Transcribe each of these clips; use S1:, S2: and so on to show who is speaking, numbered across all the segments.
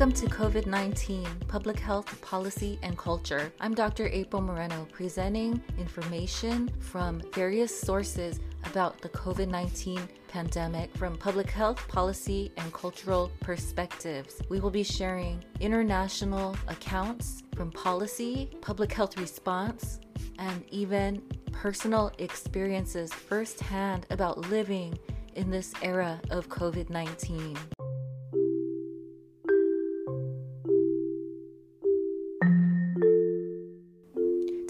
S1: Welcome to COVID 19 Public Health Policy and Culture. I'm Dr. April Moreno, presenting information from various sources about the COVID 19 pandemic from public health policy and cultural perspectives. We will be sharing international accounts from policy, public health response, and even personal experiences firsthand about living in this era of COVID 19.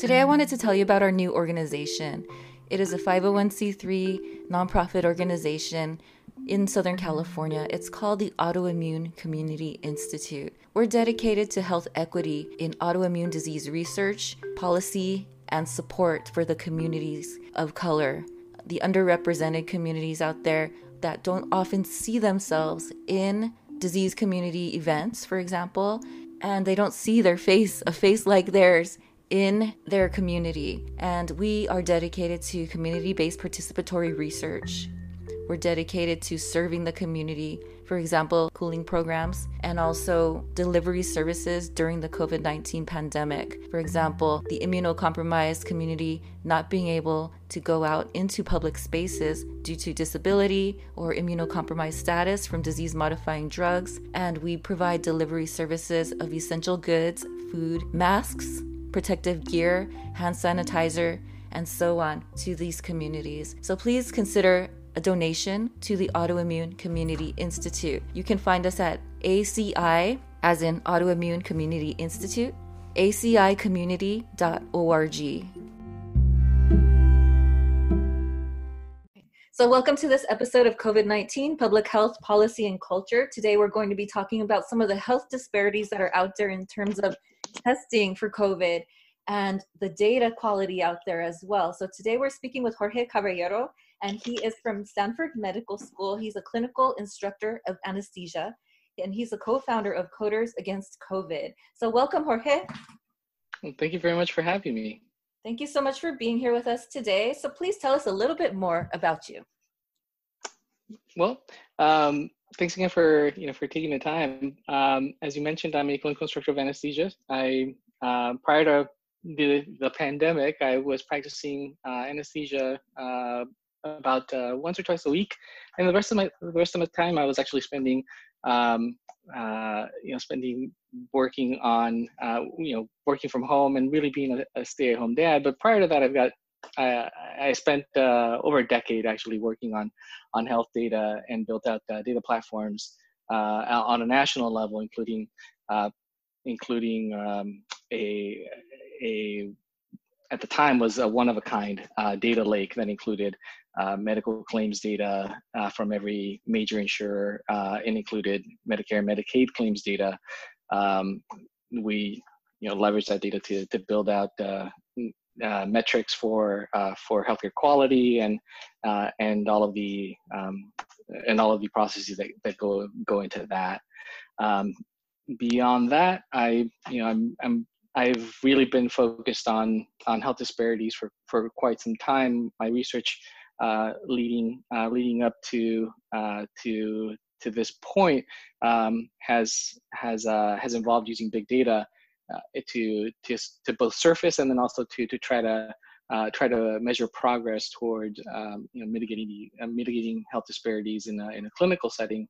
S1: Today, I wanted to tell you about our new organization. It is a 501c3 nonprofit organization in Southern California. It's called the Autoimmune Community Institute. We're dedicated to health equity in autoimmune disease research, policy, and support for the communities of color, the underrepresented communities out there that don't often see themselves in disease community events, for example, and they don't see their face, a face like theirs in their community. And we are dedicated to community based participatory research. We're dedicated to serving the community, for example, cooling programs, and also delivery services during the COVID 19 pandemic. For example, the immunocompromised community not being able to go out into public spaces due to disability or immunocompromised status from disease modifying drugs. And we provide delivery services of essential goods, food, masks, protective gear, hand sanitizer, and so on to these communities. So please consider a donation to the Autoimmune Community Institute. You can find us at ACI, as in Autoimmune Community Institute, acicommunity.org. So, welcome to this episode of COVID 19 Public Health Policy and Culture. Today, we're going to be talking about some of the health disparities that are out there in terms of testing for COVID and the data quality out there as well. So, today, we're speaking with Jorge Caballero and he is from Stanford Medical School. He's a clinical instructor of anesthesia, and he's a co-founder of Coders Against COVID. So welcome, Jorge.
S2: Thank you very much for having me.
S1: Thank you so much for being here with us today. So please tell us a little bit more about you.
S2: Well, um, thanks again for you know for taking the time. Um, as you mentioned, I'm a clinical instructor of anesthesia. I uh, prior to the the pandemic, I was practicing uh, anesthesia uh, about uh, once or twice a week, and the rest of my the rest of my time I was actually spending, um, uh, you know, spending working on, uh, you know, working from home and really being a, a stay-at-home dad. But prior to that, I've got I, I spent uh, over a decade actually working on on health data and built out uh, data platforms uh, on a national level, including including um, a a at the time was a one of a kind uh, data lake that included uh, medical claims data uh, from every major insurer uh, and included Medicare, Medicaid claims data. Um, we, you know, leveraged that data to to build out uh, uh, metrics for for healthcare quality and and all of the um, and all of the processes that, that go go into that. Um, beyond that, I you know I'm I'm I've really been focused on on health disparities for, for quite some time. My research uh, leading uh, leading up to uh, to to this point um, has has uh, has involved using big data uh, to to to both surface and then also to to try to uh, try to measure progress toward um, you know mitigating the, mitigating health disparities in a in a clinical setting.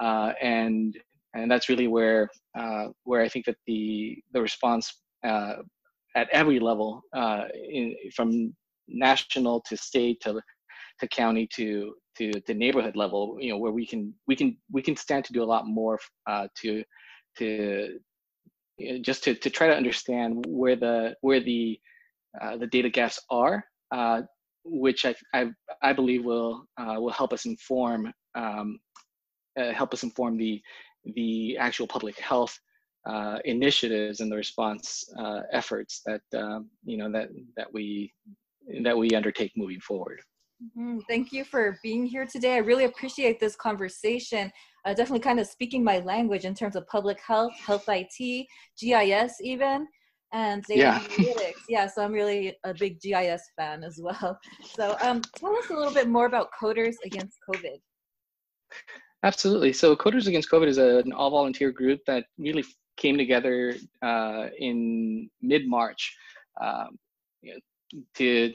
S2: And and that's really where uh, where I think that the the response uh, at every level, uh, in, from national to state to to county to to the neighborhood level, you know, where we can we can we can stand to do a lot more uh, to to just to, to try to understand where the where the uh, the data gaps are, uh, which I, I I believe will will help us inform um, help us inform the the actual public health uh, initiatives and the response uh, efforts that um, you know that that we that we undertake moving forward.
S1: Mm-hmm. Thank you for being here today. I really appreciate this conversation. Uh, definitely kind of speaking my language in terms of public health, health IT, GIS, even, and data yeah. analytics. Yeah, so I'm really a big GIS fan as well. So, um, tell us a little bit more about Coders Against COVID.
S2: Absolutely. So Coders Against COVID is a, an all volunteer group that really came together uh, in mid March um, you know, to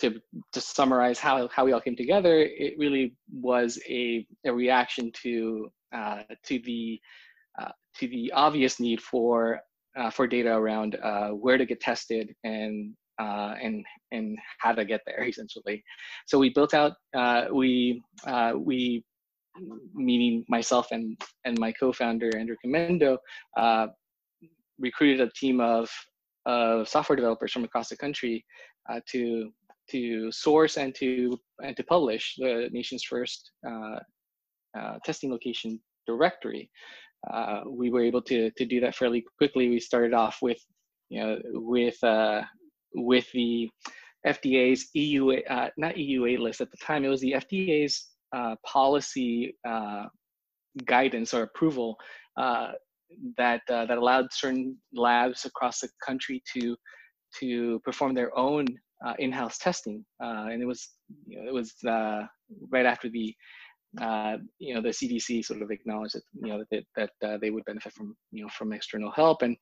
S2: to to summarize how how we all came together. It really was a a reaction to uh, to the uh, to the obvious need for uh, for data around uh, where to get tested and uh, and and how to get there essentially. So we built out uh, we we meaning myself and and my co-founder Andrew Commendo uh, recruited a team of of software developers from across the country to to source and to and to publish the nation's first uh, testing location directory. we were able to to do that fairly quickly. We started off with you know with with the FDA's EUA, uh, not EUA list at the time, it was the FDA's uh, policy uh, guidance or approval uh, that uh, that allowed certain labs across the country to to perform their own uh, in-house testing, and it was you know, it was right after the uh, you know the CDC sort of acknowledged that you know that that uh, they would benefit from you know from external help and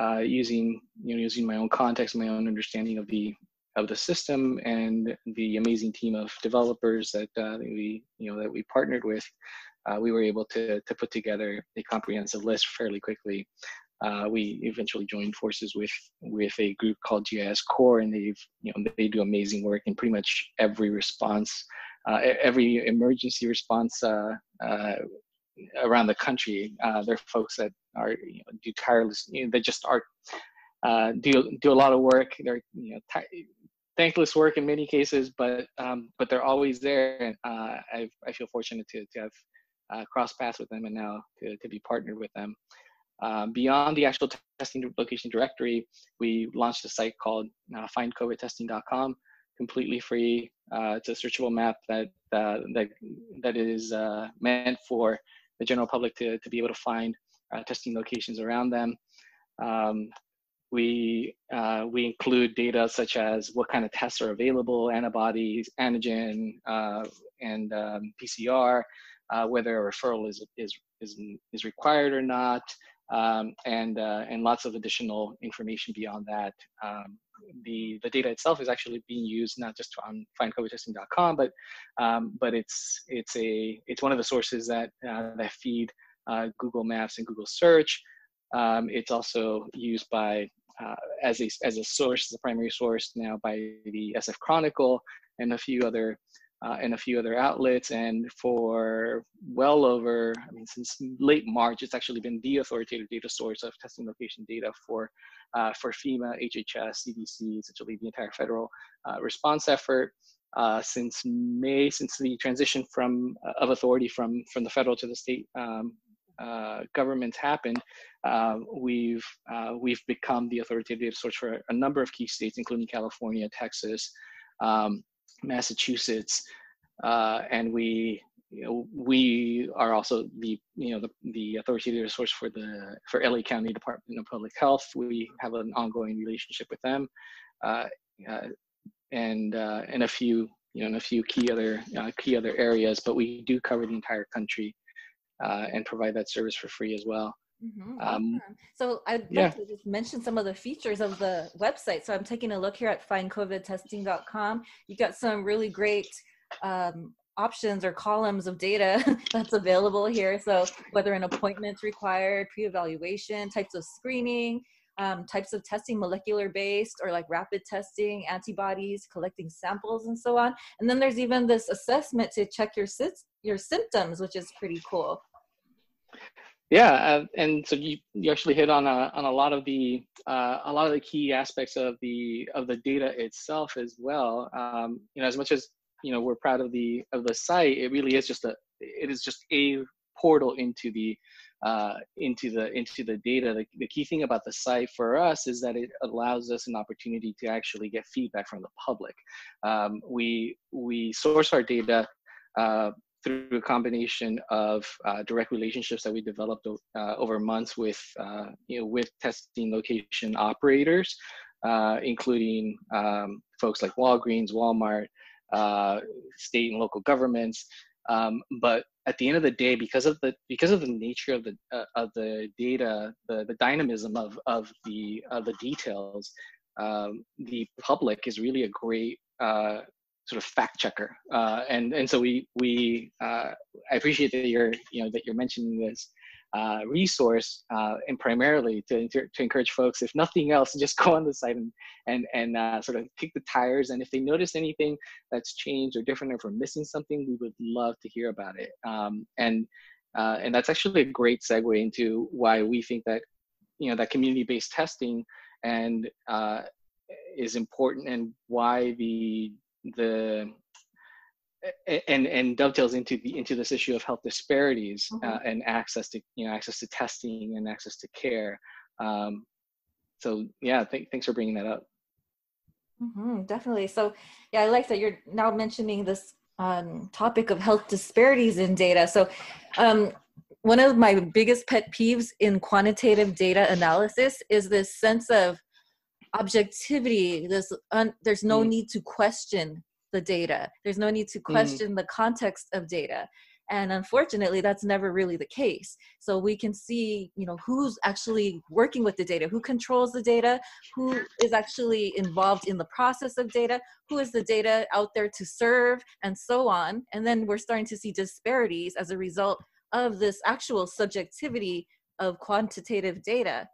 S2: uh, using you know using my own context, my own understanding of the of the system and the amazing team of developers that, uh, we you know that we partnered with, uh, we were able to to put together a comprehensive list fairly quickly. Uh, we eventually joined forces with with a group called GISCorps, and they've you know they do amazing work in pretty much every response uh, every emergency response uh, uh, around the country. there are folks that are you know, do tireless. You know, they just are do do a lot of work. They're you know t- thankless work in many cases, but um, but they're always there, and I I feel fortunate to to have uh, cross paths with them and now to, to be partnered with them. Um, beyond the actual testing location directory, we launched a site called uh, findcovidtesting.com, completely free. Uh, it's a searchable map that uh, that that is uh, meant for the general public to to be able to find uh, testing locations around them. Um, we we include data such as what kind of tests are available, antibodies, antigen, and um, PCR, whether a referral is is is is required or not, um, and and lots of additional information beyond that. Um, the the data itself is actually being used not just on findcovidtesting.com, but um, but it's it's a it's one of the sources that uh, that feed uh, Google Maps and Google Search. Um, it's also used by uh, as a as a source, as a primary source now by the SF Chronicle and a few other uh, and a few other outlets. And for well over, I mean, since late March, it's actually been the authoritative data source of testing location data for uh, for FEMA, HHS, CDC, essentially the entire federal uh, response effort. Uh, since May, since the transition from uh, of authority from from the federal to the state um, uh, governments happened, uh, we've we've become the authoritative data source for a number of key states, including California, Texas, um, Massachusetts, and we you know, we are also the you know the, the authoritative source for the for LA County Department of Public Health. We have an ongoing relationship with them, uh, uh, and uh, and a few you know in a few key other uh, key other areas. But we do cover the entire country uh, and provide that service for free as well.
S1: Mm-hmm. Um, so I'd yeah. like to just mention some of the features of the website. So I'm taking a look here at findcovidtesting.com. You got some really great um, options or columns of data that's available here. So whether an appointment's required, pre-evaluation, types of screening, um, types of testing, molecular based or like rapid testing, antibodies, collecting samples, and so on. And then there's even this assessment to check your your symptoms, which is pretty cool.
S2: Yeah, uh, and so you, you actually hit on a, on a lot of the uh, a lot of the key aspects of the of the data itself as well. Um, you know, as much as you know we're proud of the of the site it really is just a it is just a portal into the uh, into the into the data the, the key thing about the site for us is that it allows us an opportunity to actually get feedback from the public um, we we source our data uh, through a combination of uh, direct relationships that we developed uh, over months with uh, you know with testing location operators uh, including um, folks like Walgreens, Walmart, uh, state and local governments, Um, but at the end of the day, because of the because of the nature of the uh, of the data, the the dynamism of of the of the details, um, the public is really a great uh, sort of fact checker. Uh, and and so we we uh, I appreciate that you're you know that you're mentioning this uh, resource uh, and primarily to, to, encourage folks, if nothing else, just go on the site and and and uh, sort of kick the tires. And if they notice anything that's changed or different, or if we're missing something, we would love to hear about it. Um, and uh, and that's actually a great segue into why we think that you know that community-based testing and is important and why the the and and dovetails into the into this issue of health disparities uh, mm-hmm. uh, and access to you know access to testing and access to care. Um, so yeah th- thanks for bringing that up.
S1: Mm-hmm, definitely. So yeah i like that you're now mentioning this um, topic of health disparities in data. So um, one of my biggest pet peeves in quantitative data analysis is this sense of objectivity this un- there's no mm. need to question the data. There's no need to mm. question mm. the context of data. And unfortunately, that's never really the case. So we can see, you know, who's actually working with the data, who controls the data, who is actually involved in the process of data, who is the data out there to serve, and so on. And then we're starting to see disparities as a result of this actual subjectivity of quantitative data.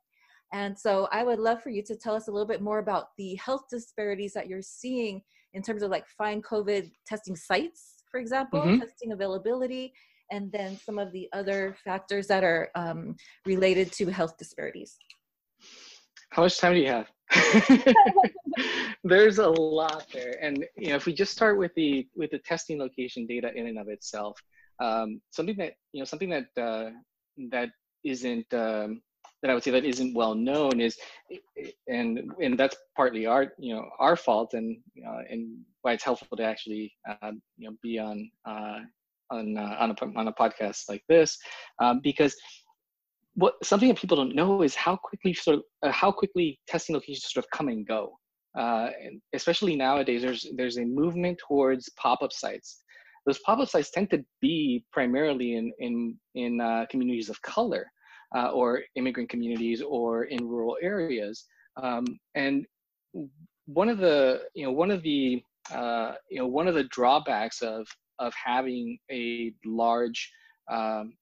S1: And so I would love for you to tell us a little bit more about the health disparities that you're seeing in terms of like find COVID testing sites, for example, mm-hmm. testing availability, and then some of the other factors that are um, related to health disparities.
S2: How much time do you have? There's a lot there, and you know, if we just start with the with the testing location data in and of itself, um, something that you know, something that uh, that isn't um, that I would say that isn't well known is, and and that's partly our you know our fault and uh, and why it's helpful to actually uh, you know be on uh, on uh, on a on a podcast like this um, because what something that people don't know is how quickly sort of uh, how quickly testing locations sort of come and go. Uh, and especially nowadays, there's there's a movement towards pop-up sites. Those pop-up sites tend to be primarily in in in communities of color, uh, or immigrant communities or in rural areas. Um, and one of the, you know, one of the, uh, you know, one of the drawbacks of of having a large um,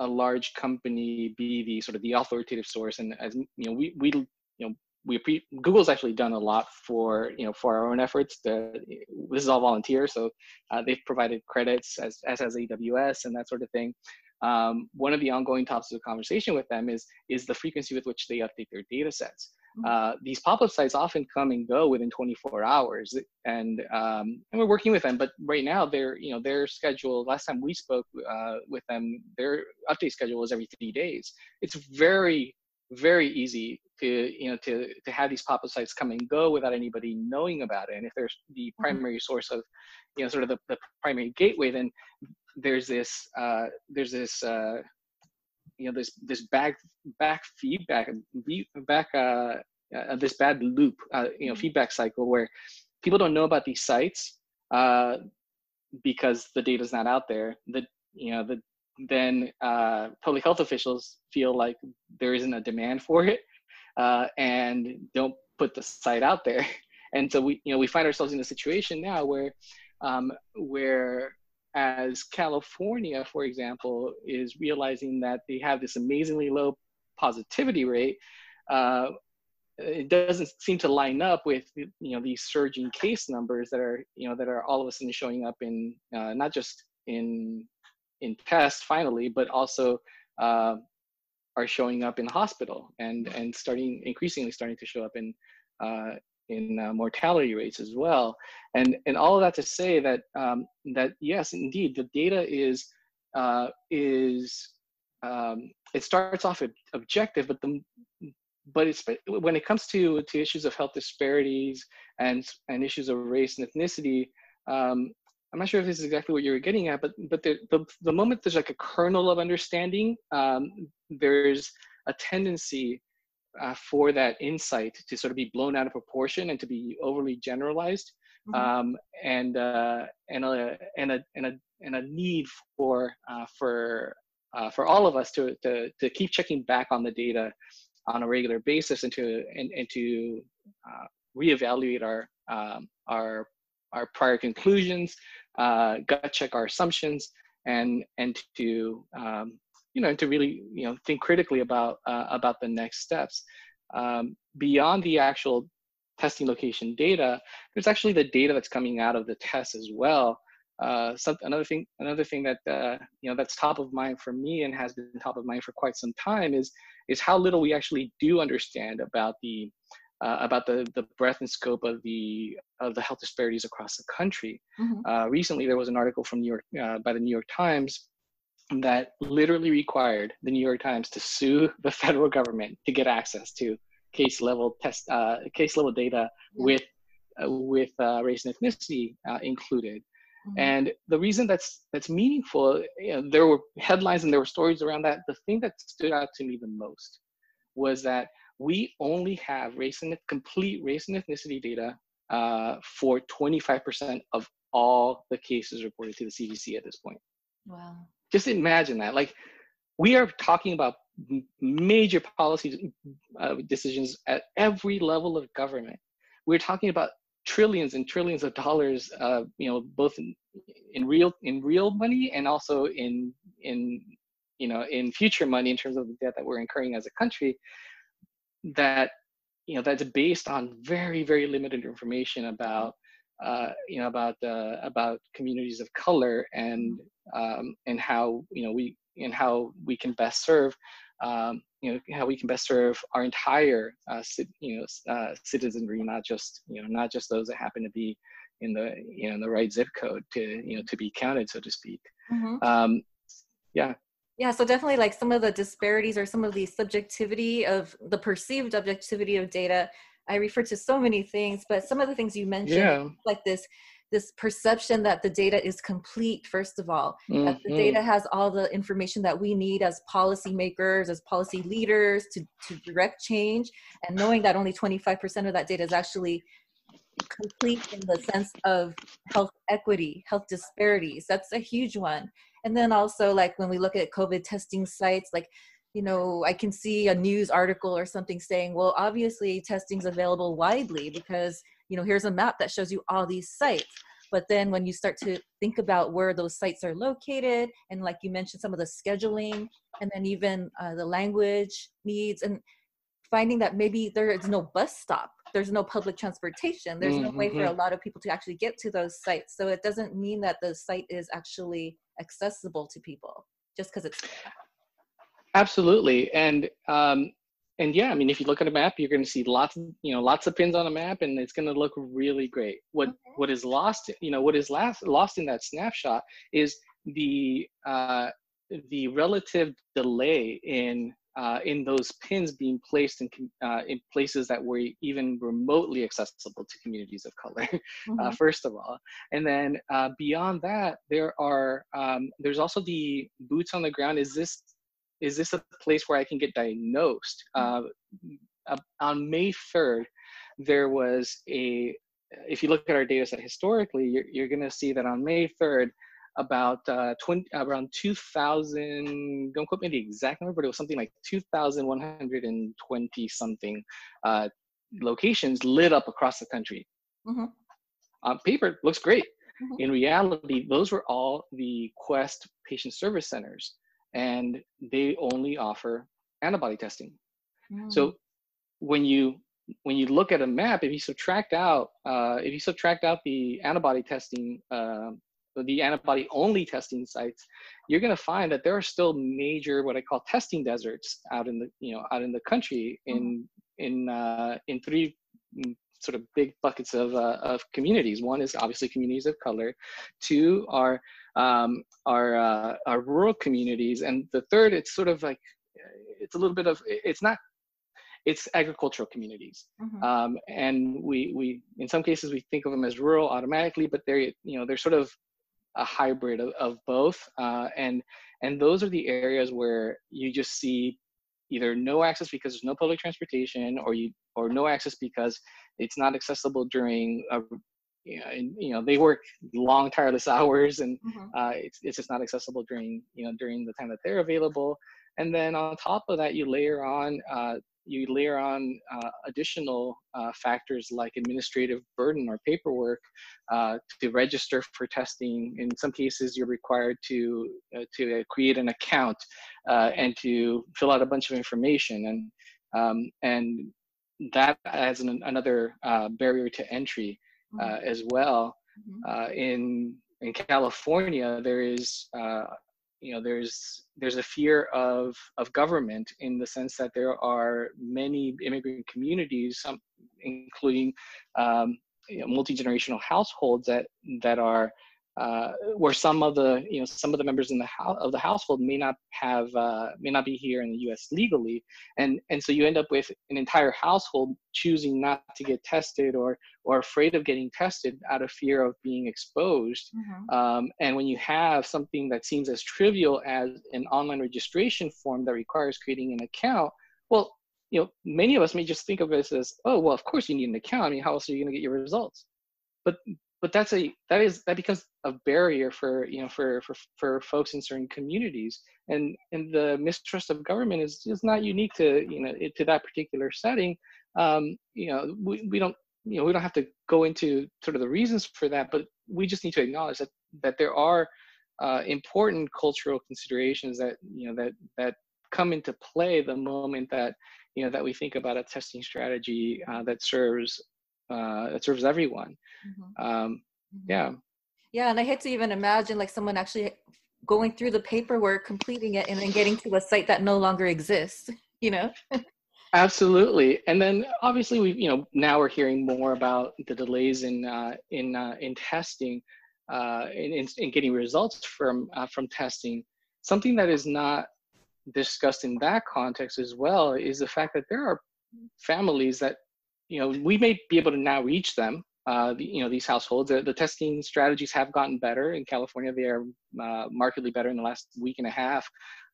S2: a large company be the sort of the authoritative source and as you know we we you know we pre- Google's actually done a lot for you know for our own efforts. This is all volunteer, so uh, they've provided credits as as has AWS and that sort of thing um, one of the ongoing topics of conversation with them is is the frequency with which they update their data sets. Mm-hmm. Uh, these pop-up sites often come and go within 24 hours, and um, and we're working with them. But right now, their you know their schedule. Last time we spoke uh, with them, their update schedule was every three days. It's very very easy to you know to to have these pop-up sites come and go without anybody knowing about it. And if there's the mm-hmm. primary source of you know sort of the, the primary gateway, then there's this uh, there's this uh, you know this this back back feedback back uh, uh, this bad loop uh, you know mm-hmm. feedback cycle where people don't know about these sites uh, because the data's not out there that you know the then uh, public health officials feel like there isn't a demand for it uh, and don't put the site out there and so we you know we find ourselves in a situation now where um, where as California, for example, is realizing that they have this amazingly low positivity rate, uh, it doesn't seem to line up with you know these surging case numbers that are you know that are all of a sudden showing up in uh, not just in in tests finally, but also uh, are showing up in hospital and and starting increasingly starting to show up in uh, in uh, mortality rates as well. And, and all of that to say that, um, that yes, indeed, the data is, uh, is um, it starts off objective, but the, but it's when it comes to to issues of health disparities and and issues of race and ethnicity um, i'm not sure if this is exactly what you were getting at but but the the, the moment there's like a kernel of understanding um, there's a tendency uh, for that insight to sort of be blown out of proportion and to be overly generalized mm-hmm. um, and uh, and a and a and a and a need for uh, for uh, for all of us to, to to keep checking back on the data on a regular basis and to and, and to uh, reevaluate our um, our our prior conclusions, uh, gut check our assumptions, and and to um, you know to really you know think critically about uh, about the next steps. Um, beyond the actual testing location data, there's actually the data that's coming out of the test as well. Uh, some, another thing, another thing that uh, you know that's top of mind for me and has been top of mind for quite some time is is how little we actually do understand about the uh, about the the breadth and scope of the of the health disparities across the country. Mm-hmm. Uh, recently, there was an article from New York uh, by the New York Times that literally required the New York Times to sue the federal government to get access to case level test uh, case level data with uh, with uh, race and ethnicity uh, included. Mm-hmm. And the reason that's that's meaningful, you know, there were headlines and there were stories around that. The thing that stood out to me the most was that we only have race and complete race and ethnicity data uh, for 25% of all the cases reported to the CDC at this point.
S1: Wow.
S2: Just imagine that. Like, we are talking about major policy uh, decisions at every level of government. We're talking about trillions and trillions of dollars, uh, you know, both in, in real in real money and also in in you know in future money in terms of the debt that we're incurring as a country. That you know that's based on very very limited information about uh, you know about uh, about communities of color and um, and how you know we and how we can best serve um, you know how we can best serve our entire uh, you know uh, citizenry, not just you know not just those that happen to be in the you know in the right zip code to you know to be counted, so to speak. Mm-hmm. Um, yeah.
S1: Yeah, so definitely like some of the disparities or some of the subjectivity of the perceived objectivity of data. I refer to so many things, but some of the things you mentioned, yeah. like this this perception that the data is complete first of all mm-hmm. that the mm-hmm. data has all the information that we need as policymakers as policy leaders to, to direct change and knowing that only 25% of that data is actually complete in the sense of health equity health disparities that's a huge one and then also like when we look at covid testing sites like you know i can see a news article or something saying well obviously testing's available widely because you know here's a map that shows you all these sites but then when you start to think about where those sites are located and like you mentioned some of the scheduling and then even uh, the language needs and finding that maybe there is no bus stop there's no public transportation there's mm-hmm. no way for a mm-hmm. lot of people to actually get to those sites so it doesn't mean that the site is actually accessible to people just because it's
S2: absolutely and um, and yeah, I mean, if you look at a map, you're going to see lots, of, you know, lots of pins on a map, and it's going to look really great. What okay. what is lost, you know, what is last lost in that snapshot is the uh, the relative delay in uh, in those pins being placed in uh, in places that were even remotely accessible to communities of color. Uh, mm-hmm. uh, first of all, and then uh, beyond that, there are um, there's also the boots on the ground. Is this is this a place where I can get diagnosed? Mm-hmm. Uh, on May 3rd, there was a, if you look at our data set historically, you're, you're going to see that on May 3rd, about uh, 20, around 2,000, don't quote me the exact number, but it was something like 2,120 something uh, locations lit up across the country. Mm-hmm. On paper, looks great. Mm-hmm. In reality, those were all the Quest patient service centers and they only offer antibody testing. Mm. So when you when you look at a map, if you subtract out uh, if you subtract out the antibody testing, uh, the antibody only testing sites, you're going to find that there are still major what I call testing deserts out in the you know out in the country in mm. in uh, in three mm, sort of big buckets of uh, of communities. One is obviously communities of color. Two are um, our uh, our rural communities, and the third, it's sort of like it's a little bit of it's not it's agricultural communities. Mm-hmm. um, and we we in some cases we think of them as rural automatically but they're you know they're sort of a hybrid of, of both. Uh, and and those are the areas where you just see either no access because there's no public transportation or you or no access because it's not accessible during a you know, and, you know they work long tireless hours and
S1: Mhm.
S2: uh, it's, it's just not accessible during you know during the time that they're available. And then on top of that you layer on uh, you layer on uh, additional uh, factors like administrative burden or paperwork uh, to register for testing. In some cases you're required to uh, to uh, create an account uh, and to fill out a bunch of information. And um, and that adds an, another uh, barrier to entry uh, as well
S1: Mhm.
S2: uh, in in California, there is uh, you know there's there's a fear of of government in the sense that there are many immigrant communities, some including um, you know, multi generational households that that are uh, where some of the you know some of the members in the house of the household may not have uh, may not be here in the U.S. legally, and and so you end up with an entire household choosing not to get tested or or afraid of getting tested out of fear of being exposed.
S1: Mhm.
S2: Um, and when you have something that seems as trivial as an online registration form that requires creating an account, well, you know, many of us may just think of this as, oh, well, of course you need an account. I mean, how else are you going to get your results? But but that's a that is that becomes a barrier for you know for for for folks in certain communities. And and the mistrust of government is is not unique to you know it, to that particular setting. Um you know we, we don't you know we don't have to go into sort of the reasons for that but we just need to acknowledge that that there are uh, important cultural considerations that you know that that come into play the moment that you know that we think about a testing strategy uh, that serves uh, that serves everyone
S1: Mhm.
S2: um,
S1: Mhm.
S2: yeah
S1: Yeah, and I hate to even imagine like someone actually going through the paperwork, completing it, and then getting to a site that no longer exists. You know.
S2: Absolutely, and then obviously we, you know, now we're hearing more about the delays in uh, in uh, in testing, uh, in, in in getting results from uh, from testing. Something that is not discussed in that context as well is the fact that there are families that, you know, we may be able to now reach them. Uh, you know, these households. The, the testing strategies have gotten better in California. They are uh, markedly better in the last week and a half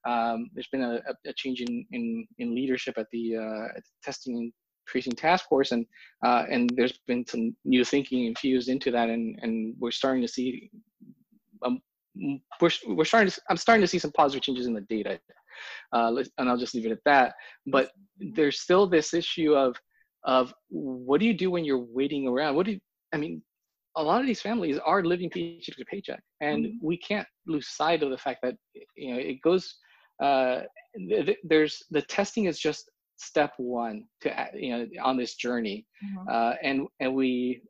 S2: um, there's been a, a- change in, in, in leadership at the, uh, testing and tracing task force, and uh, and there's been some new thinking infused into that, and and we're starting to see, um, we're we're starting to, I'm starting to see some positive changes in the data, uh, and I'll just leave it at that. But there's still this issue of of what do you do when you're waiting around? What do you, I mean? A lot of these families are living paycheck to paycheck, and
S1: Mhm.
S2: we can't lose sight of the fact that you know it goes uh, th- th- there's the testing is just step one to you know on this journey
S1: Mhm.
S2: uh, and and we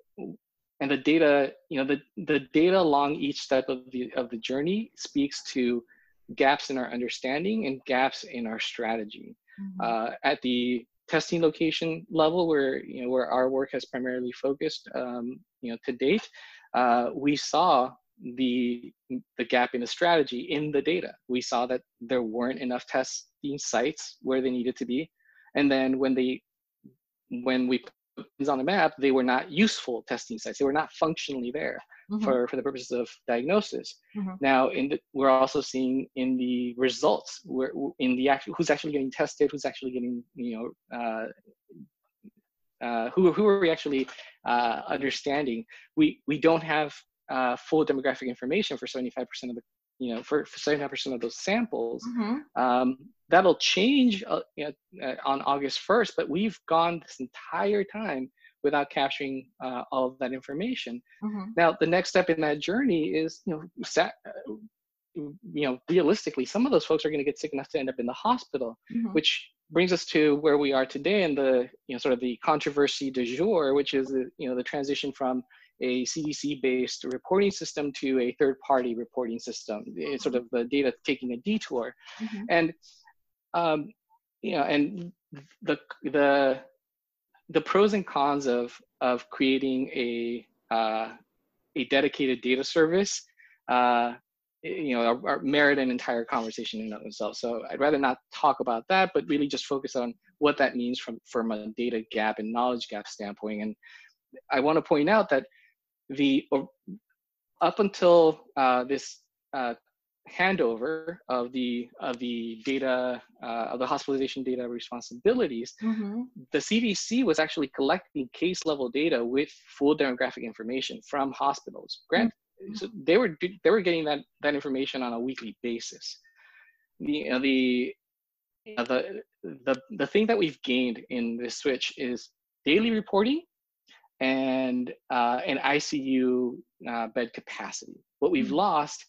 S2: and the data you know the the data along each step of the of the journey speaks to gaps in our understanding and gaps in our strategy
S1: Mhm.
S2: uh, at the testing location level where you know where our work has primarily focused um, you know to date uh, we saw the the gap in the strategy in the data. We saw that there weren't enough testing sites where they needed to be. And then when they when we things on the map they were not useful testing sites they were not functionally there
S1: Mhm.
S2: for, for the purposes of diagnosis.
S1: Mhm.
S2: Now, in the, we're also seeing in the results, where in the actual who's actually getting tested, who's actually getting, you know, uh, uh, who who are we actually uh, understanding? We we don't have uh, full demographic information for 75% of the, you know, for, for 75% of those samples.
S1: Mhm.
S2: Um, that'll change uh, you know, uh, on August 1st, but we've gone this entire time without capturing uh, all of that information.
S1: Mhm.
S2: Now, the next step in that journey is, you know, uh, you know, realistically, some of those folks are going to get sick enough to end up in the hospital,
S1: Mhm.
S2: which brings us to where we are today and the, you know, sort of the controversy du jour, which is, the, you know, the transition from a CDC-based reporting system to a third-party reporting system. It's sort of the data taking a detour,
S1: Mhm.
S2: and um, you know, and the the the pros and cons of of creating a uh, a dedicated data service, uh, you know, are, are merit an entire conversation in themselves. So I'd rather not talk about that, but really just focus on what that means from from a data gap and knowledge gap standpoint. And I want to point out that the or up until uh, this uh, handover of the of the data uh, of the hospitalization data responsibilities, mm-hmm. the CDC was actually collecting case level data with full demographic information from hospitals. Grant, mm-hmm. so they were they were getting that that information on a weekly basis. The uh, the uh, the the the thing that we've gained in this switch is daily reporting and uh, an ICU uh, bed capacity. What we've mm-hmm. lost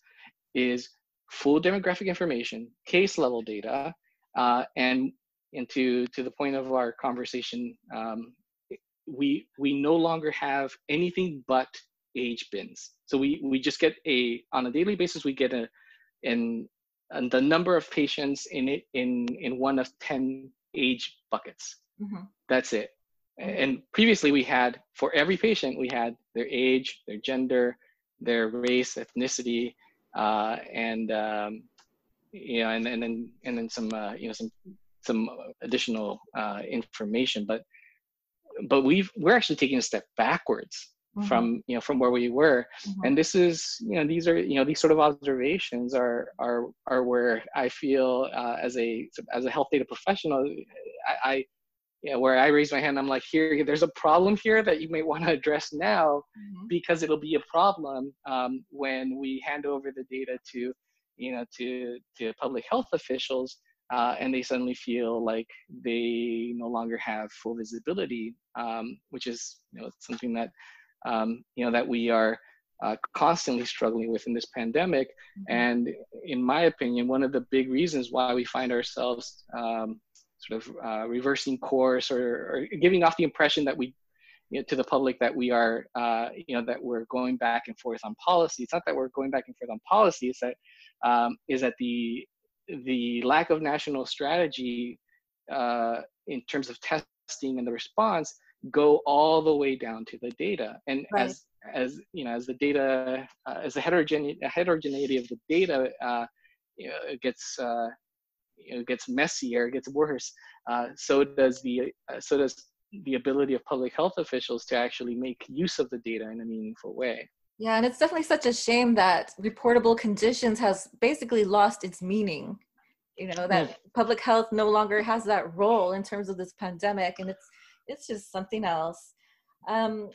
S2: is full demographic information, case level data, uh, and and to to the point of our conversation, um, we we no longer have anything but age bins. So we we just get a on a daily basis we get a in and the number of patients in it in in one of 10 age buckets mm-hmm. that's it. And previously we had for every patient we had their age their gender their race ethnicity uh, and um, you know and, and then and then some uh, you know some some additional uh, information but but we've we're actually taking a step backwards mm-hmm. from you know from where we were mm-hmm. and this is you know these are you know these sort of observations are are are where i feel uh, as a as a health data professional i, I you know, where I raise my hand, I'm like, here, there's a problem here that you may want to address now, mm-hmm. because it'll be a problem um, when we hand over the data to, you know, to to public health officials, uh, and they suddenly feel like they no longer have full visibility, um, which is, you know, something that um, you know, that we are uh, constantly struggling with in this pandemic. Mm-hmm. And in my opinion, one of the big reasons why we find ourselves um, sort of uh, reversing course or, or, giving off the impression that we, you know, to the public that we are, uh, you know, that we're going back and forth on policy. It's not that we're going back and forth on policy. It's that um, is that the the lack of national strategy uh, in terms of testing and the response go all the way down to the data and right. as as you know as the data uh, as the heterogeneity, heterogeneity of the data uh, you know, gets uh, you know, gets messier it gets worse uh, so does the uh, so does the ability of public health officials to actually make use of the data in a meaningful way
S1: yeah and it's definitely such a shame that reportable conditions has basically lost its meaning you know that yeah. public health no longer has that role in terms of this pandemic and it's it's just something else um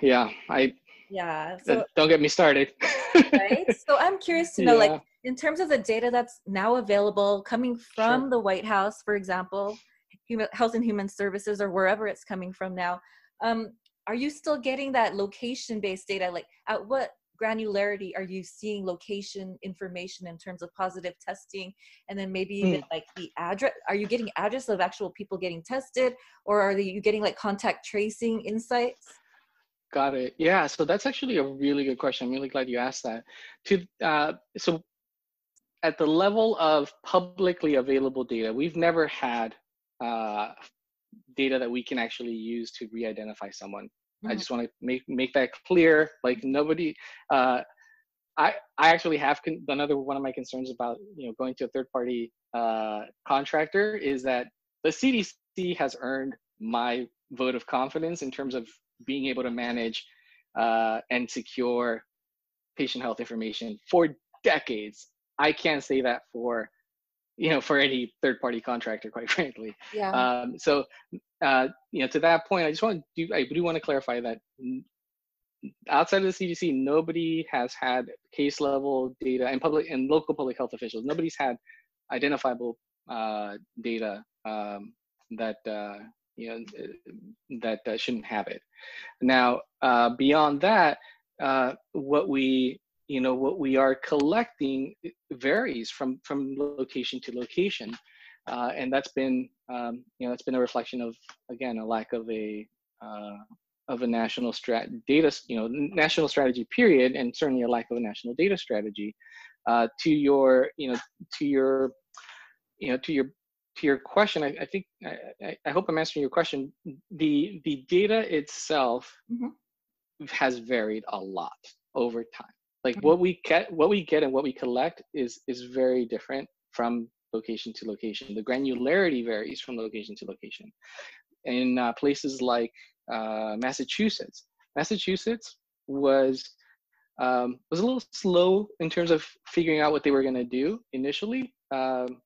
S2: yeah i
S1: yeah
S2: so, don't get me started
S1: right so i'm curious to know yeah. like in terms of the data that's now available coming from sure. the white house for example human health and human services or wherever it's coming from now um are you still getting that location based data? Like at what granularity are you seeing location information in terms of positive testing? And then maybe even mm. like the address are you getting address of actual people getting tested? Or are you getting like contact tracing insights?
S2: Got it. Yeah so that's actually a really good question. I'm really glad you asked that. To uh, so at the level of publicly available data we've never had uh, data that we can actually use to re-identify someone Mm-hmm. I just want to make make that clear. Like nobody, uh, I I actually have con- another one of my concerns about you know going to a third party uh, contractor is that the CDC has earned my vote of confidence in terms of being able to manage uh, and secure patient health information for decades. I can't say that for you know for any third party contractor quite frankly.
S1: Yeah.
S2: Um, so uh, you know to that point i just want to do i do want to clarify that outside of the cdc nobody has had case level data and public and local public health officials nobody's had identifiable uh, data um, that uh, you know that uh, shouldn't have it. Now uh, beyond that uh, what we you know what we are collecting varies from from location to location uh, and that's been um, you know that's been a reflection of again a lack of a uh, of a national strat data you know national strategy period and certainly a lack of a national data strategy uh, to your you know to your you know to your to your question I, I think I, I, hope i'm answering your question the the data itself mm-hmm. has varied a lot over time like mm-hmm. what we get what we get and what we collect is is very different from location to location the granularity varies from location to location in uh, places like uh, massachusetts massachusetts was um, was a little slow in terms of figuring out what they were going to do initially. Um,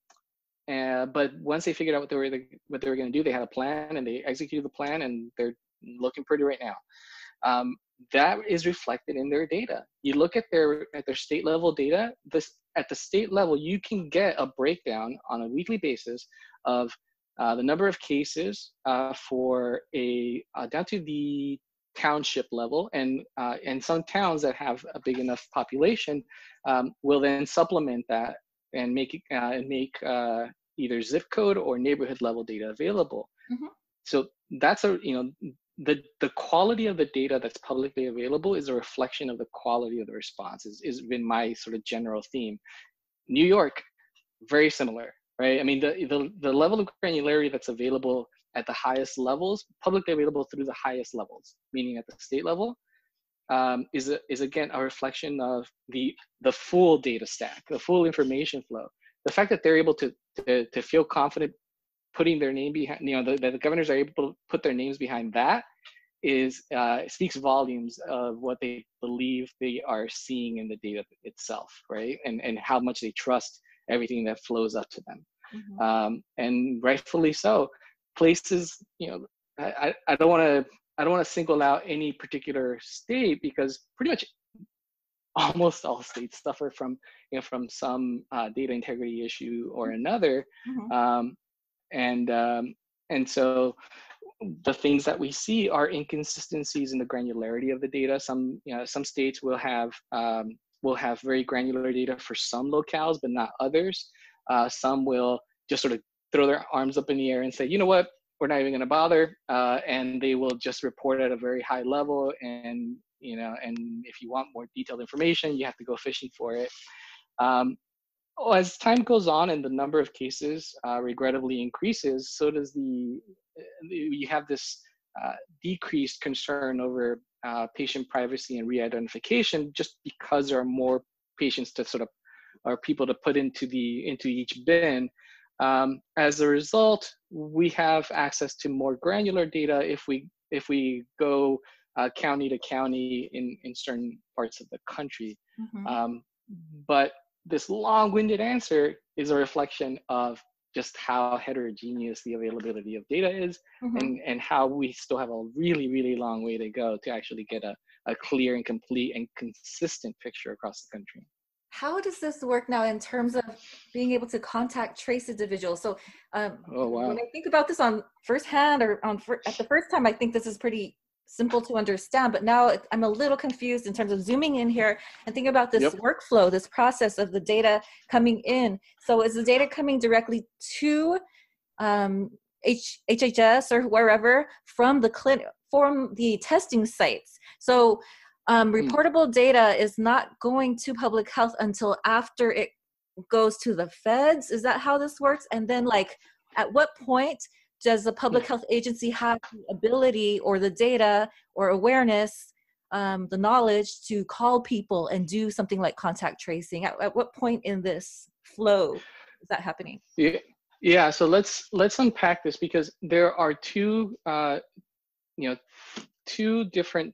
S2: and, but once they figured out what they were what they were going to do, they had a plan and they executed the plan, and they're looking pretty right now. Um, that is reflected in their data. You look at their at their state level data. This at the state level, you can get a breakdown on a weekly basis of uh, the number of cases uh, for a uh, down to the township level, and uh, and some towns that have a big enough population um, will then supplement that and make it uh, and make uh, either zip code or neighborhood level data available. Mm-hmm. So that's a you know the the quality of the data that's publicly available is a reflection of the quality of the response. Is is been my sort of general theme. New York, very similar, right? I mean the the the level of granularity that's available at the highest levels, publicly available through the highest levels, meaning at the state level, um, is, a, is again a reflection of the, the full data stack, the full information flow. The fact that they're able to, to, to feel confident putting their name behind, you know, the, the governors are able to put their names behind that is uh, speaks volumes of what they believe they are seeing in the data itself, right? And and how much they trust everything that flows up to them, mm-hmm. um, and rightfully so places, you know, I, I don't want to I don't want to single out any particular state because pretty much almost all states suffer from you know from some uh, data integrity issue or mm-hmm. another, mm-hmm. um, and um, and so the things that we see are inconsistencies in the granularity of the data. Some you know some states will have um, will have very granular data for some locales, but not others. Uh, some will just sort of throw their arms up in the air and say, you know what, we're not even going to bother, uh, and they will just report at a very high level. And you know, and if you want more detailed information, you have to go fishing for it. Um, as time goes on and the number of cases uh, regrettably increases, so does the you have this uh, decreased concern over uh, patient privacy and re-identification just because there are more patients to sort of or people to put into the into each bin um, as a result, we have access to more granular data if we if we go uh, county to county in, in certain parts of the country. Mm-hmm. Um, but this long-winded answer is a reflection of just how heterogeneous the availability of data is mm-hmm. and, and how we still have a really, really long way to go to actually get a, a clear and complete and consistent picture across the country
S1: how does this work now in terms of being able to contact trace individuals so um, oh, wow. when i think about this on firsthand or on at the first time i think this is pretty simple to understand but now i'm a little confused in terms of zooming in here and thinking about this yep. workflow this process of the data coming in so is the data coming directly to um, H- hhs or wherever from the clinic from the testing sites so um, hmm. reportable data is not going to public health until after it goes to the feds. Is that how this works? And then, like, at what point does the public health agency have the ability or the data or awareness, um, the knowledge to call people and do something like contact tracing? At, at what point in this flow is that happening?
S2: Yeah. Yeah, so let's let's unpack this because there are two, uh, you know, two different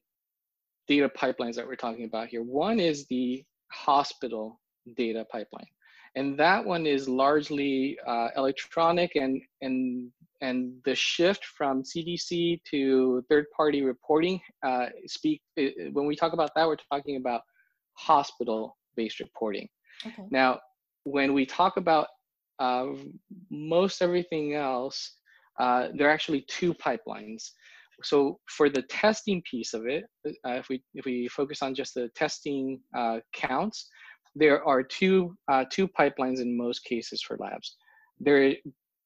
S2: data pipelines that we're talking about here. One is the hospital data pipeline, and that one is largely uh, electronic and and and the shift from CDC to third-party reporting. Uh, speak when we talk about that, we're talking about hospital-based reporting. Okay. Now, when we talk about uh, most everything else, uh, there are actually two pipelines so for the testing piece of it, uh, if we if we focus on just the testing uh, counts, there are two uh, two pipelines in most cases for labs. There,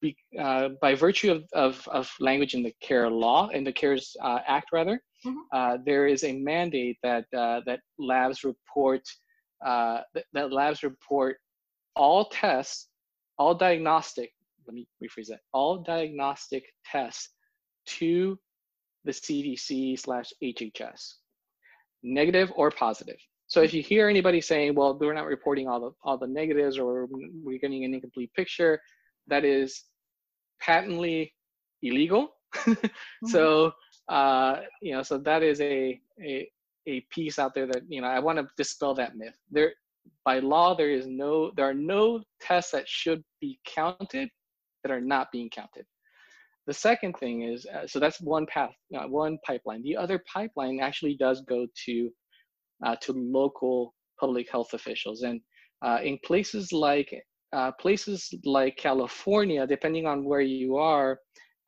S2: be, uh, by virtue of, of, of language in the CARE law, in the CARES uh, Act rather, mm-hmm. there is a mandate that that labs report that, that labs report all tests, all diagnostic. Let me rephrase that. All diagnostic tests to the CDC slash HHS, negative or positive. So if you hear anybody saying, well, we're not reporting all the, all the negatives or we're getting an incomplete picture, that is patently illegal. mm-hmm. So, uh, you know, so that is a, a, a piece out there that you know I want to dispel that myth. There, by law, there is no there are no tests that should be counted that are not being counted. The second thing is uh, so that's one path, uh, one pipeline. The other pipeline actually does go to uh, to local public health officials, and uh, in places like uh, places like California, depending on where you are,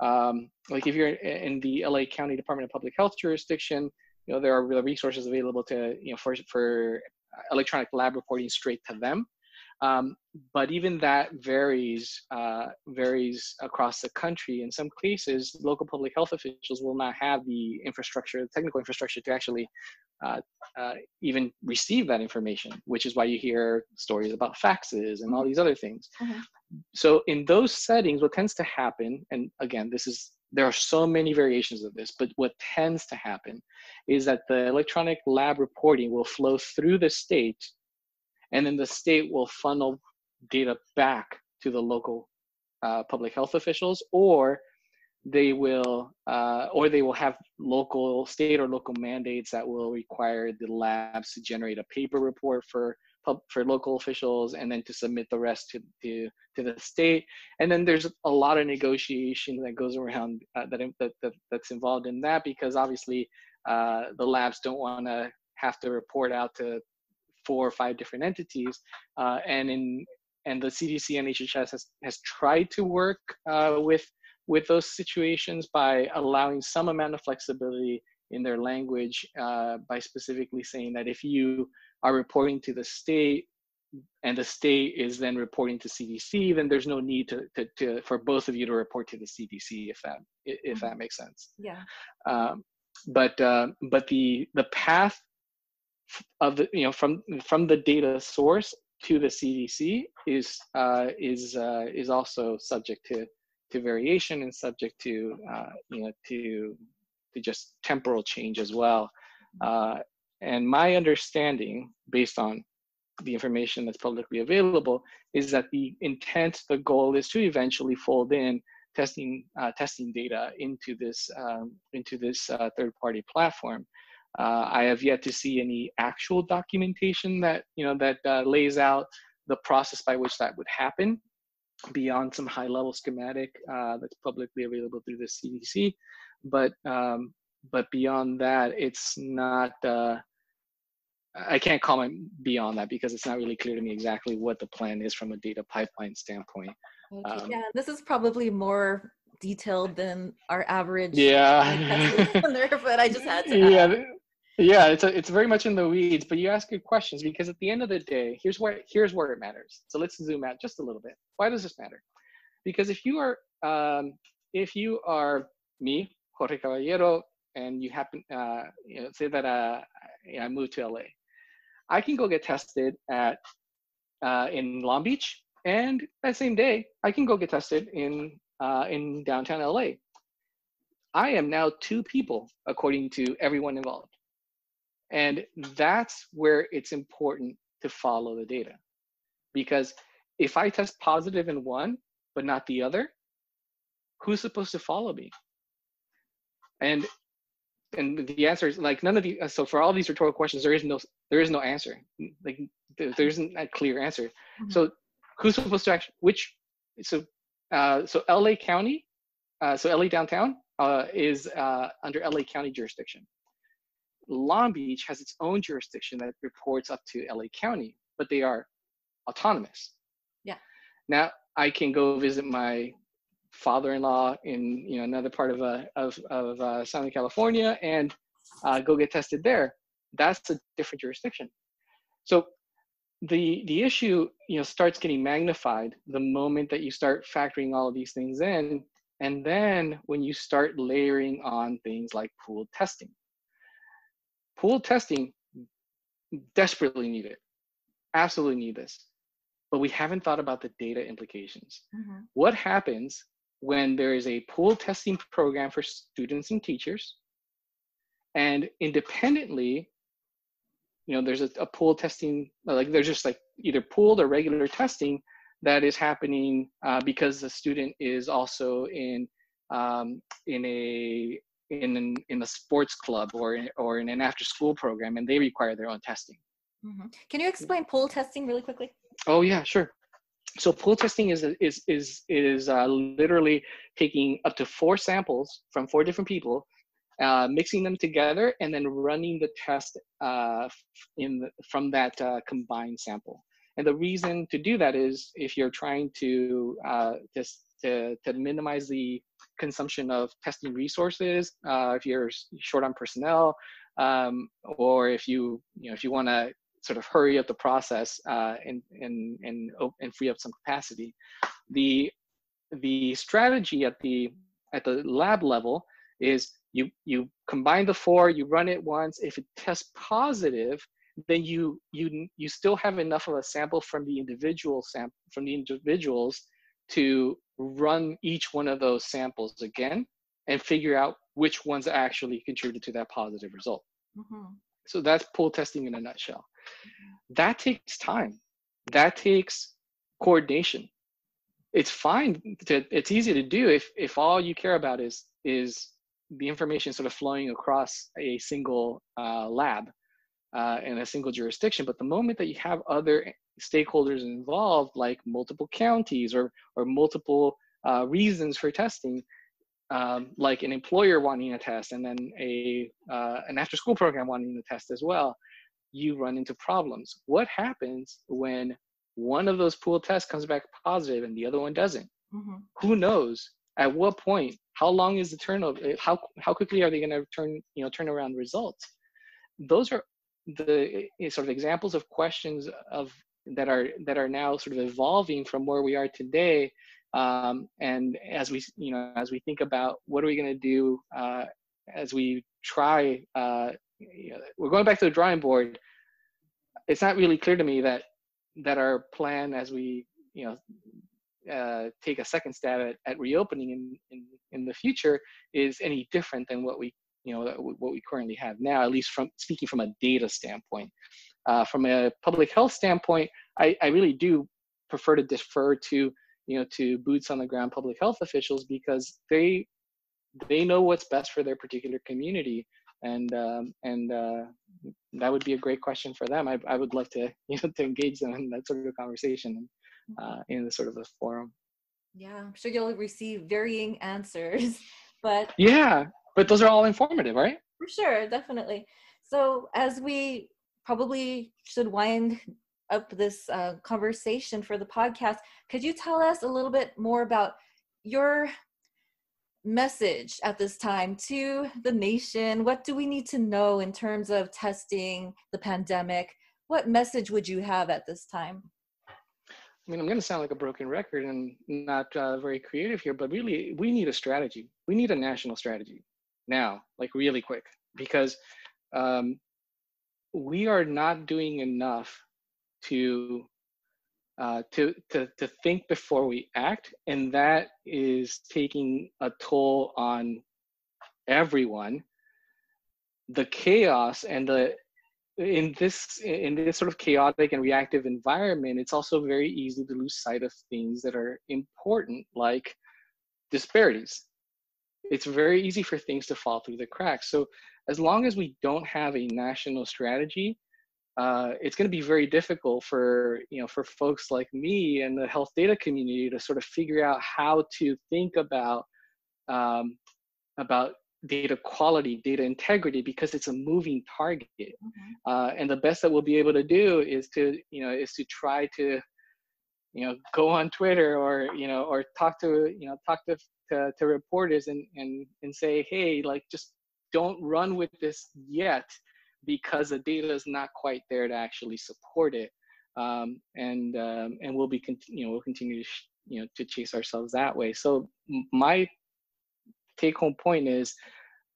S2: um, like if you're in the LA County Department of Public Health jurisdiction, you know there are resources available to you know for for electronic lab reporting straight to them. Um, but even that varies uh, varies across the country. In some cases, local public health officials will not have the infrastructure, the technical infrastructure to actually uh, uh, even receive that information, which is why you hear stories about faxes and all these other things. Mm-hmm. So in those settings, what tends to happen, and again, this is there are so many variations of this, but what tends to happen is that the electronic lab reporting will flow through the state and then the state will funnel data back to the local uh, public health officials or they will uh, or they will have local state or local mandates that will require the labs to generate a paper report for for local officials and then to submit the rest to, to, to the state. And then there's a lot of negotiation that goes around uh, that, that, that, that's involved in that because obviously uh, the labs don't want to have to report out to four or five different entities. Uh, and in and the CDC and HHS has, has tried to work uh, with with those situations by allowing some amount of flexibility in their language uh, by specifically saying that if you are reporting to the state and the state is then reporting to CDC, then there's no need to, to, to for both of you to report to the CDC if that if that makes sense.
S1: Yeah.
S2: Um, but uh, but the the path of the you know from from the data source to the CDC is uh, is uh, is also subject to to variation and subject to uh, you know to to just temporal change as well. Uh, and my understanding, based on the information that's publicly available, is that the intent, the goal, is to eventually fold in testing uh, testing data into this um, into this uh, third party platform. Uh, I have yet to see any actual documentation that you know that uh, lays out the process by which that would happen beyond some high level schematic uh, that's publicly available through the CDC. But um, but beyond that, it's not. Uh, I can't comment beyond that because it's not really clear to me exactly what the plan is from a data pipeline standpoint.
S1: Um, yeah, this is probably more detailed than our average.
S2: Yeah.
S1: but I just had to.
S2: Yeah. Add. Yeah, it's a, it's very much in the weeds, but you ask good questions because at the end of the day, here's where here's where it matters. So let's zoom out just a little bit. Why does this matter? Because if you are um, if you are me, Jorge Caballero, and you happen uh, you know say that uh, I moved to LA, I can go get tested at uh, in Long Beach, and that same day I can go get tested in uh, in downtown LA. I am now two people according to everyone involved. And that's where it's important to follow the data. Because if I test positive in one, but not the other, who's supposed to follow me? And and the answer is like none of the so for all these rhetorical questions there is no there is no answer like there, there isn't a clear answer mm-hmm. so who's supposed to actually which so uh, so la county uh, so la downtown uh, is uh, under la county jurisdiction Long Beach has its own jurisdiction that reports up to LA County, but they are autonomous.
S1: Yeah.
S2: Now I can go visit my father-in-law in you know another part of uh, of of uh, Southern California and uh, go get tested there. That's a different jurisdiction. So the the issue you know starts getting magnified the moment that you start factoring all of these things in, and then when you start layering on things like pooled testing pool testing desperately need it. Absolutely need this. But we haven't thought about the data implications. Mm-hmm. what happens when there is a pool testing program for students and teachers and independently you know there's a, a pool testing like there's just like either pooled or regular testing that is happening uh, because the student is also in um, in a in an, in a sports club or or in an after school program and they require their own testing.
S1: Mm-hmm. can you explain pool testing really quickly?
S2: Oh yeah sure. So pool testing is is is is uh, literally taking up to four samples from four different people uh, mixing them together and then running the test uh, in the, from that uh, combined sample. And the reason to do that is if you're trying to uh, just to, to minimize the consumption of testing resources, uh, if you're short on personnel, um, or if you you know if you want to sort of hurry up the process uh, and and and and free up some capacity, the the strategy at the at the lab level is you you combine the four, you run it once. If it tests positive, then you you you still have enough of a sample from the individual sample from the individuals to run each one of those samples again and figure out which ones actually contributed to that positive result. Mm-hmm. So that's pool testing in a nutshell. Mm-hmm. That takes time. That takes coordination. It's fine to it's easy to do if if all you care about is is the information sort of flowing across a single uh, lab uh, in a single jurisdiction. But the moment that you have other stakeholders involved, like multiple counties or or multiple uh, reasons for testing, um, like an employer wanting a test and then a uh, an after school program wanting to test as well, you run into problems. What happens when one of those pool tests comes back positive and the other one doesn't? Mm-hmm. Who knows? At what point? How long is the turnover? How how quickly are they going to turn you know turn around results? Those are the eh, sort of examples of questions of that are that are now sort of evolving from where we are today um, and as we you know as we think about what are we going to do uh, as we try uh, you know, we're going back to the drawing board. It's not really clear to me that that our plan as we you know uh, take a second stab at, at reopening in, in in the future is any different than what we you know what we currently have now at least from speaking from a data standpoint uh, from a public health standpoint I, I really do prefer to defer to you know to boots on the ground public health officials because they they know what's best for their particular community and um, and uh, that would be a great question for them I, I would love to you know to engage them in that sort of conversation uh, in the sort of a forum
S1: yeah i'm sure you'll receive varying answers but
S2: yeah but those are all informative, right?
S1: For sure, definitely. So as we probably should wind up this uh, conversation for the podcast, could you tell us a little bit more about your message at this time to the nation? What do we need to know in terms of testing the pandemic? What message would you have at this time?
S2: I mean, I'm going to sound like a broken record and not uh, very creative here, but really, we need a strategy. We need a national strategy now, like really quick, because um, we are not doing enough to uh, to, to to think before we act, and that is taking a toll on everyone. The chaos and the in this in this sort of chaotic and reactive environment, it's also very easy to lose sight of things that are important, like disparities it's very easy for things to fall through the cracks. So as long as we don't have a national strategy, uh, it's going to be very difficult for you know for folks like me and the health data community to sort of figure out how to think about um, about data quality, data integrity, because it's a moving target. Mm-hmm. Uh, and the best that we'll be able to do is to you know is to try to you know go on Twitter or you know or talk to you know talk to to, to reporters and, and, and say, hey, like just don't run with this yet because the data is not quite there to actually support it. Um, and um, and we'll be you know we'll continue to you know to chase ourselves that way. So my take home point is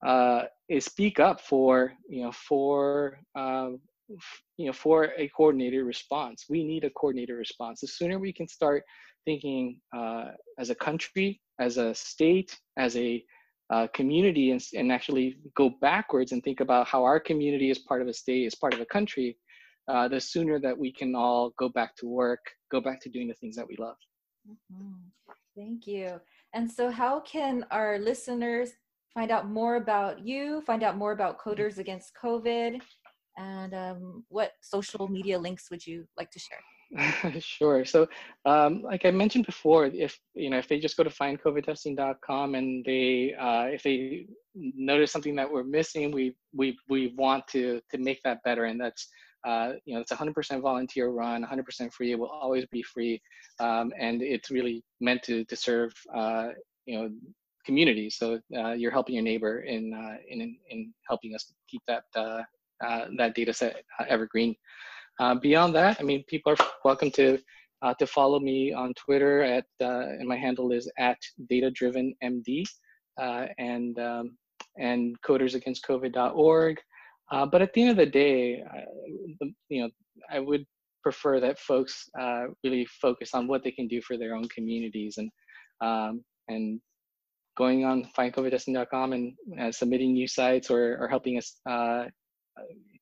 S2: uh, is speak up for you know for uh, you know for a coordinated response. We need a coordinated response. The sooner we can start thinking uh, as a country as a state, as a uh, community, and, and actually go backwards and think about how our community is part of a state, is part of a country, uh, the sooner that we can all go back to work, go back to doing the things that we love.
S1: Mm-hmm. Thank you. And so, how can our listeners find out more about you, find out more about Coders Against COVID, and um, what social media links would you like to share?
S2: sure. So, um, like I mentioned before, if you know, if they just go to findcovidtesting.com and they, uh, if they notice something that we're missing, we we we want to to make that better, and that's uh, you know, it's 100% volunteer run, 100% free. It will always be free, um, and it's really meant to to serve uh, you know communities. So uh, you're helping your neighbor in uh, in in helping us keep that uh, that data set evergreen. Beyond that, I mean, people are welcome to to follow me on Twitter at and my handle is at data driven MD and um, and codersagainstcovid.org. Uh, but at the end of the day, uh, you know, I would prefer that folks uh, really focus on what they can do for their own communities and um, and going on findcovidtesting.com and uh, submitting new sites or, or helping us uh,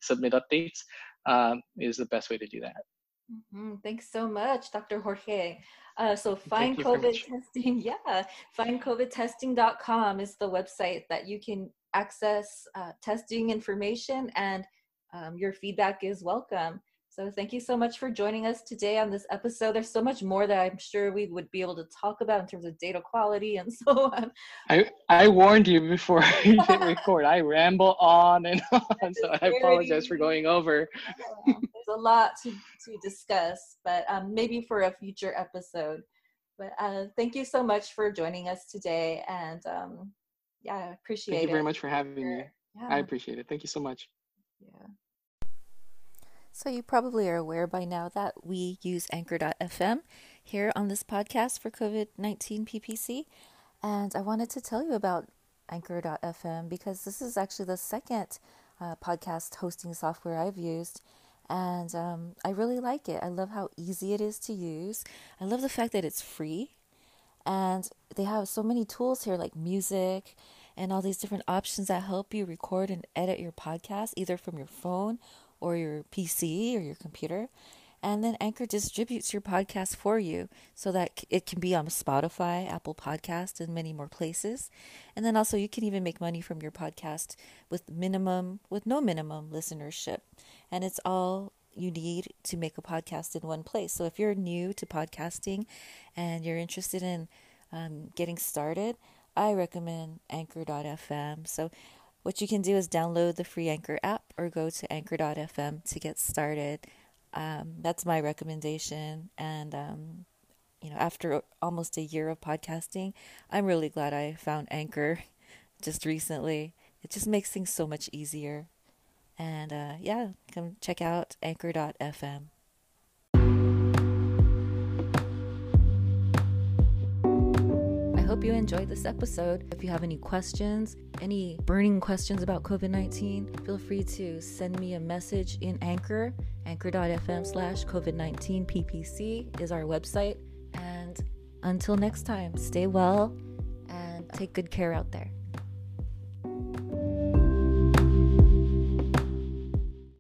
S2: submit updates um, is the best way to do that.
S1: Mm-hmm. Thanks so much, Dr. Jorge. Uh, so find COVID testing, yeah, findcovidtesting.com is the website that you can access uh, testing information and um, your feedback is welcome. So thank you so much for joining us today on this episode. There's so much more that I'm sure we would be able to talk about in terms of data quality and so on.
S2: I, I warned you before you hit record. I ramble on and on, so I apologize for going over.
S1: There's a lot to, to discuss, but um, maybe for a future episode. But uh, thank you so much for joining us today. And um, yeah, I appreciate it.
S2: Thank you very much for having me. Yeah. I appreciate it. Thank you so much.
S1: Yeah.
S3: So, you probably are aware by now that we use Anchor.fm here on this podcast for COVID 19 PPC. And I wanted to tell you about Anchor.fm because this is actually the second uh, podcast hosting software I've used. And um, I really like it. I love how easy it is to use. I love the fact that it's free. And they have so many tools here like music and all these different options that help you record and edit your podcast either from your phone or your PC or your computer. And then Anchor distributes your podcast for you so that it can be on Spotify, Apple Podcast, and many more places. And then also you can even make money from your podcast with minimum, with no minimum listenership. And it's all you need to make a podcast in one place. So if you're new to podcasting and you're interested in um, getting started, I recommend Anchor.fm. So what you can do is download the free Anchor app or go to anchor.fm to get started. Um, that's my recommendation. And, um, you know, after almost a year of podcasting, I'm really glad I found Anchor just recently. It just makes things so much easier. And uh, yeah, come check out anchor.fm.
S1: hope you enjoyed this episode. If you have any questions, any burning questions about COVID 19, feel free to send me a message in Anchor. Anchor.fm slash COVID 19 PPC is our website. And until next time, stay well and take good care out there.